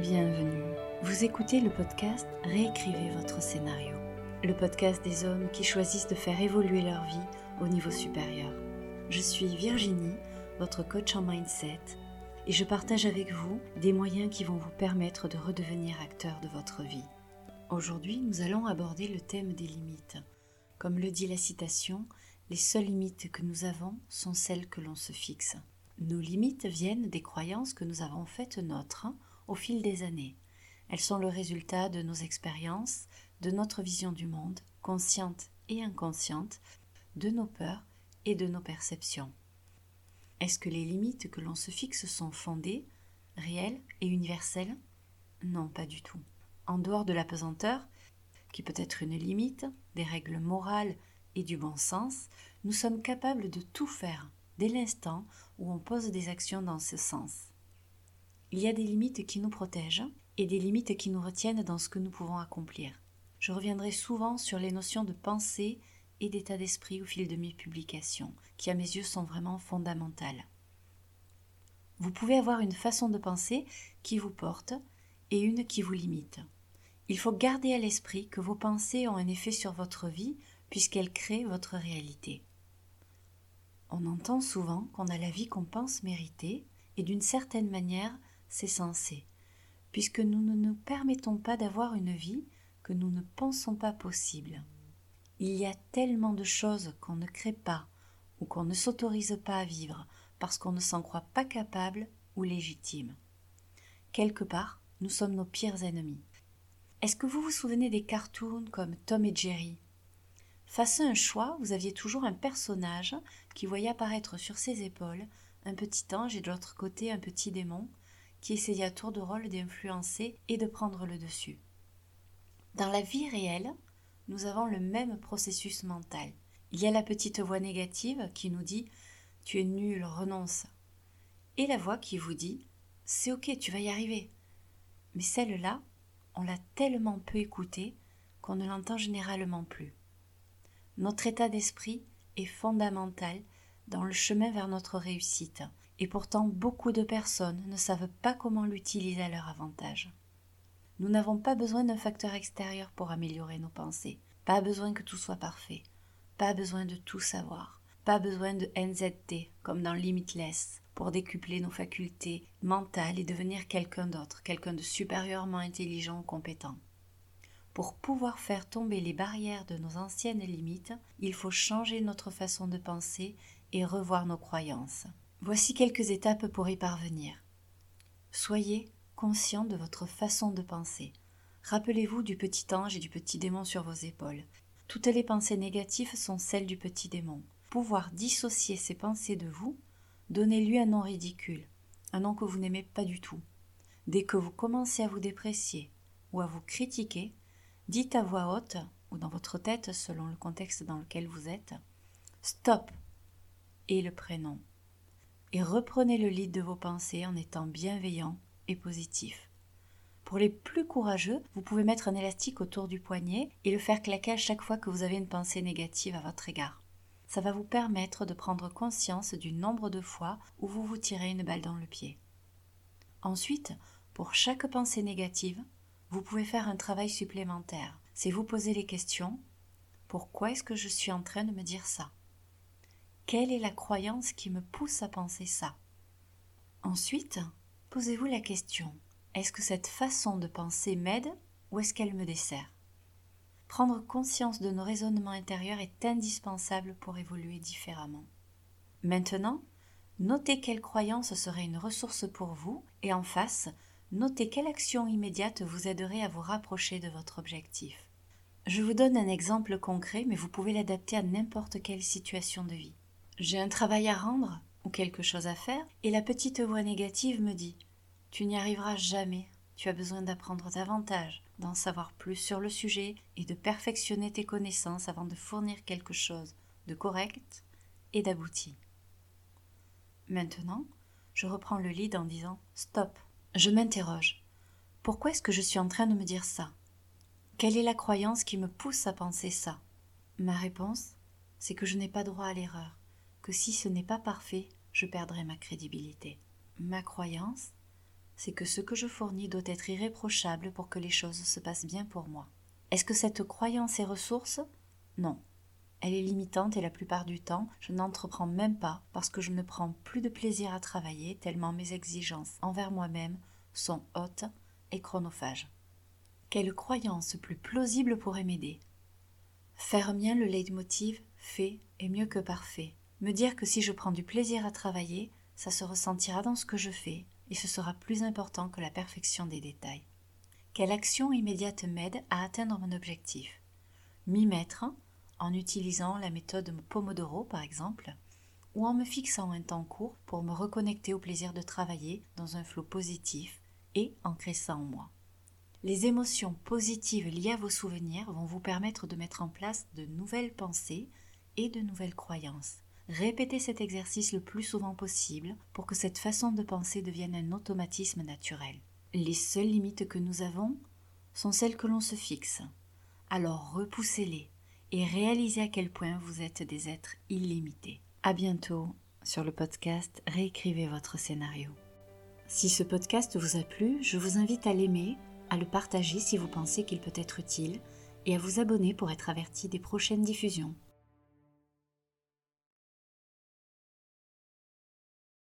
Bienvenue. Vous écoutez le podcast Réécrivez votre scénario. Le podcast des hommes qui choisissent de faire évoluer leur vie au niveau supérieur. Je suis Virginie, votre coach en mindset, et je partage avec vous des moyens qui vont vous permettre de redevenir acteur de votre vie. Aujourd'hui, nous allons aborder le thème des limites. Comme le dit la citation, les seules limites que nous avons sont celles que l'on se fixe. Nos limites viennent des croyances que nous avons faites nôtres au fil des années. Elles sont le résultat de nos expériences, de notre vision du monde, consciente et inconsciente, de nos peurs et de nos perceptions. Est-ce que les limites que l'on se fixe sont fondées, réelles et universelles? Non, pas du tout. En dehors de la pesanteur, qui peut être une limite, des règles morales et du bon sens, nous sommes capables de tout faire dès l'instant où on pose des actions dans ce sens. Il y a des limites qui nous protègent et des limites qui nous retiennent dans ce que nous pouvons accomplir. Je reviendrai souvent sur les notions de pensée et d'état d'esprit au fil de mes publications, qui à mes yeux sont vraiment fondamentales. Vous pouvez avoir une façon de penser qui vous porte et une qui vous limite. Il faut garder à l'esprit que vos pensées ont un effet sur votre vie puisqu'elles créent votre réalité. On entend souvent qu'on a la vie qu'on pense mériter, et d'une certaine manière, c'est censé, puisque nous ne nous permettons pas d'avoir une vie que nous ne pensons pas possible. Il y a tellement de choses qu'on ne crée pas ou qu'on ne s'autorise pas à vivre parce qu'on ne s'en croit pas capable ou légitime. Quelque part, nous sommes nos pires ennemis. Est-ce que vous vous souvenez des cartoons comme Tom et Jerry? Face à un choix, vous aviez toujours un personnage qui voyait apparaître sur ses épaules un petit ange et de l'autre côté un petit démon qui essayait à tour de rôle d'influencer et de prendre le dessus. Dans la vie réelle, nous avons le même processus mental. Il y a la petite voix négative qui nous dit Tu es nul, renonce. Et la voix qui vous dit C'est ok, tu vas y arriver. Mais celle-là, on l'a tellement peu écoutée qu'on ne l'entend généralement plus. Notre état d'esprit est fondamental dans le chemin vers notre réussite et pourtant beaucoup de personnes ne savent pas comment l'utiliser à leur avantage. Nous n'avons pas besoin d'un facteur extérieur pour améliorer nos pensées, pas besoin que tout soit parfait, pas besoin de tout savoir, pas besoin de NZT comme dans Limitless pour décupler nos facultés mentales et devenir quelqu'un d'autre, quelqu'un de supérieurement intelligent ou compétent. Pour pouvoir faire tomber les barrières de nos anciennes limites, il faut changer notre façon de penser et revoir nos croyances. Voici quelques étapes pour y parvenir. Soyez conscient de votre façon de penser. Rappelez-vous du petit ange et du petit démon sur vos épaules. Toutes les pensées négatives sont celles du petit démon. Pouvoir dissocier ces pensées de vous, donnez-lui un nom ridicule, un nom que vous n'aimez pas du tout. Dès que vous commencez à vous déprécier ou à vous critiquer, dites à voix haute ou dans votre tête selon le contexte dans lequel vous êtes Stop et le prénom et reprenez le lead de vos pensées en étant bienveillant et positif. Pour les plus courageux, vous pouvez mettre un élastique autour du poignet et le faire claquer à chaque fois que vous avez une pensée négative à votre égard. Ça va vous permettre de prendre conscience du nombre de fois où vous vous tirez une balle dans le pied. Ensuite, pour chaque pensée négative, vous pouvez faire un travail supplémentaire. C'est vous poser les questions pourquoi est-ce que je suis en train de me dire ça? Quelle est la croyance qui me pousse à penser ça? Ensuite, posez-vous la question est-ce que cette façon de penser m'aide ou est-ce qu'elle me dessert? Prendre conscience de nos raisonnements intérieurs est indispensable pour évoluer différemment. Maintenant, notez quelle croyance serait une ressource pour vous et en face, notez quelle action immédiate vous aiderait à vous rapprocher de votre objectif. Je vous donne un exemple concret, mais vous pouvez l'adapter à n'importe quelle situation de vie. J'ai un travail à rendre ou quelque chose à faire, et la petite voix négative me dit Tu n'y arriveras jamais, tu as besoin d'apprendre davantage, d'en savoir plus sur le sujet et de perfectionner tes connaissances avant de fournir quelque chose de correct et d'abouti. Maintenant, je reprends le lead en disant Stop, je m'interroge. Pourquoi est-ce que je suis en train de me dire ça? Quelle est la croyance qui me pousse à penser ça? Ma réponse, c'est que je n'ai pas droit à l'erreur si ce n'est pas parfait, je perdrai ma crédibilité. Ma croyance, c'est que ce que je fournis doit être irréprochable pour que les choses se passent bien pour moi. Est-ce que cette croyance est ressource? Non. Elle est limitante et la plupart du temps, je n'entreprends même pas parce que je ne prends plus de plaisir à travailler tellement mes exigences envers moi-même sont hautes et chronophages. Quelle croyance plus plausible pourrait m'aider? Faire mien le leitmotiv fait est mieux que parfait. Me dire que si je prends du plaisir à travailler, ça se ressentira dans ce que je fais et ce sera plus important que la perfection des détails. Quelle action immédiate m'aide à atteindre mon objectif? M'y mettre en utilisant la méthode Pomodoro par exemple, ou en me fixant un temps court pour me reconnecter au plaisir de travailler dans un flot positif et ancrer ça en moi. Les émotions positives liées à vos souvenirs vont vous permettre de mettre en place de nouvelles pensées et de nouvelles croyances. Répétez cet exercice le plus souvent possible pour que cette façon de penser devienne un automatisme naturel. Les seules limites que nous avons sont celles que l'on se fixe. Alors repoussez-les et réalisez à quel point vous êtes des êtres illimités. À bientôt sur le podcast Réécrivez votre scénario. Si ce podcast vous a plu, je vous invite à l'aimer, à le partager si vous pensez qu'il peut être utile et à vous abonner pour être averti des prochaines diffusions.